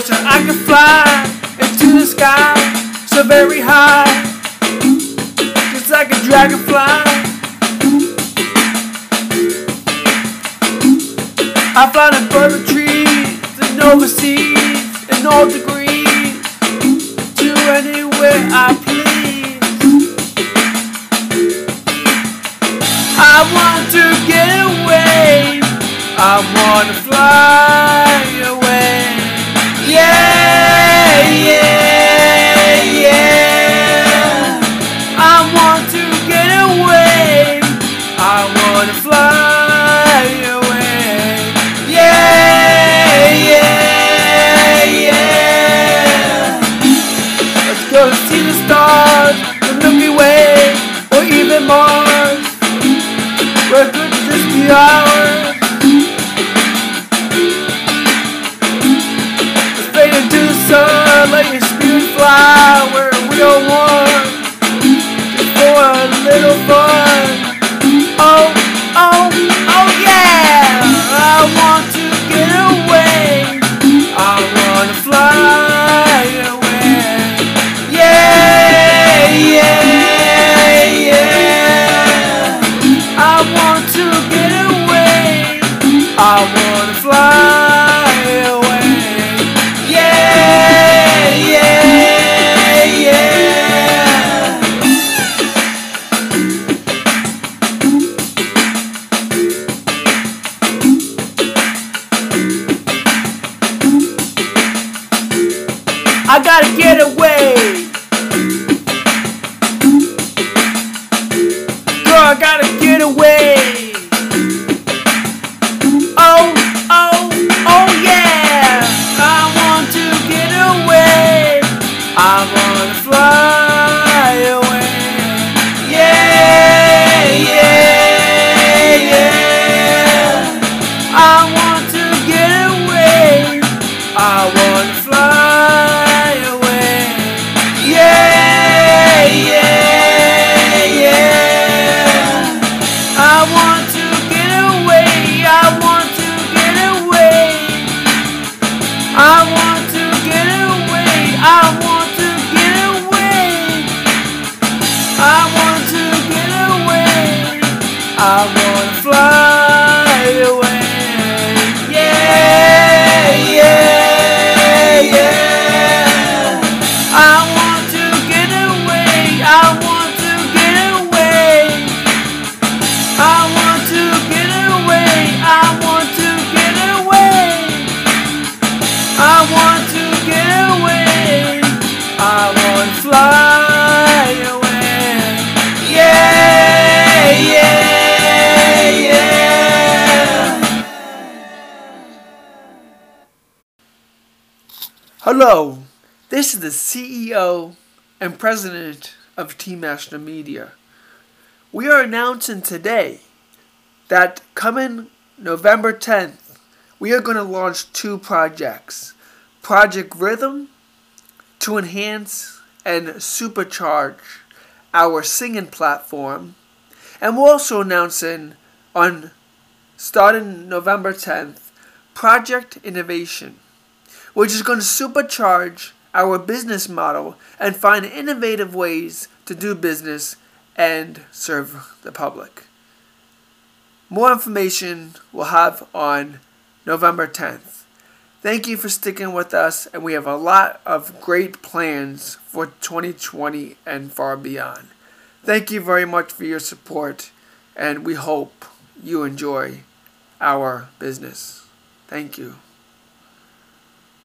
dragonfly into the sky, so very high, just like a dragonfly. I fly in further trees and overseas in all degrees to anywhere I please. I want to get away. Fade into the sun, let your I gotta get away. Girl, I gotta get away. I want to get away. I want to get away. I want to get away. I Hello, this is the CEO and President of Team National Media. We are announcing today that coming November 10th, we are going to launch two projects Project Rhythm to enhance and supercharge our singing platform, and we're also announcing on starting November 10th Project Innovation, which is going to supercharge our business model and find innovative ways to do business and serve the public. More information we'll have on November 10th. Thank you for sticking with us, and we have a lot of great plans for 2020 and far beyond. Thank you very much for your support, and we hope you enjoy our business. Thank you.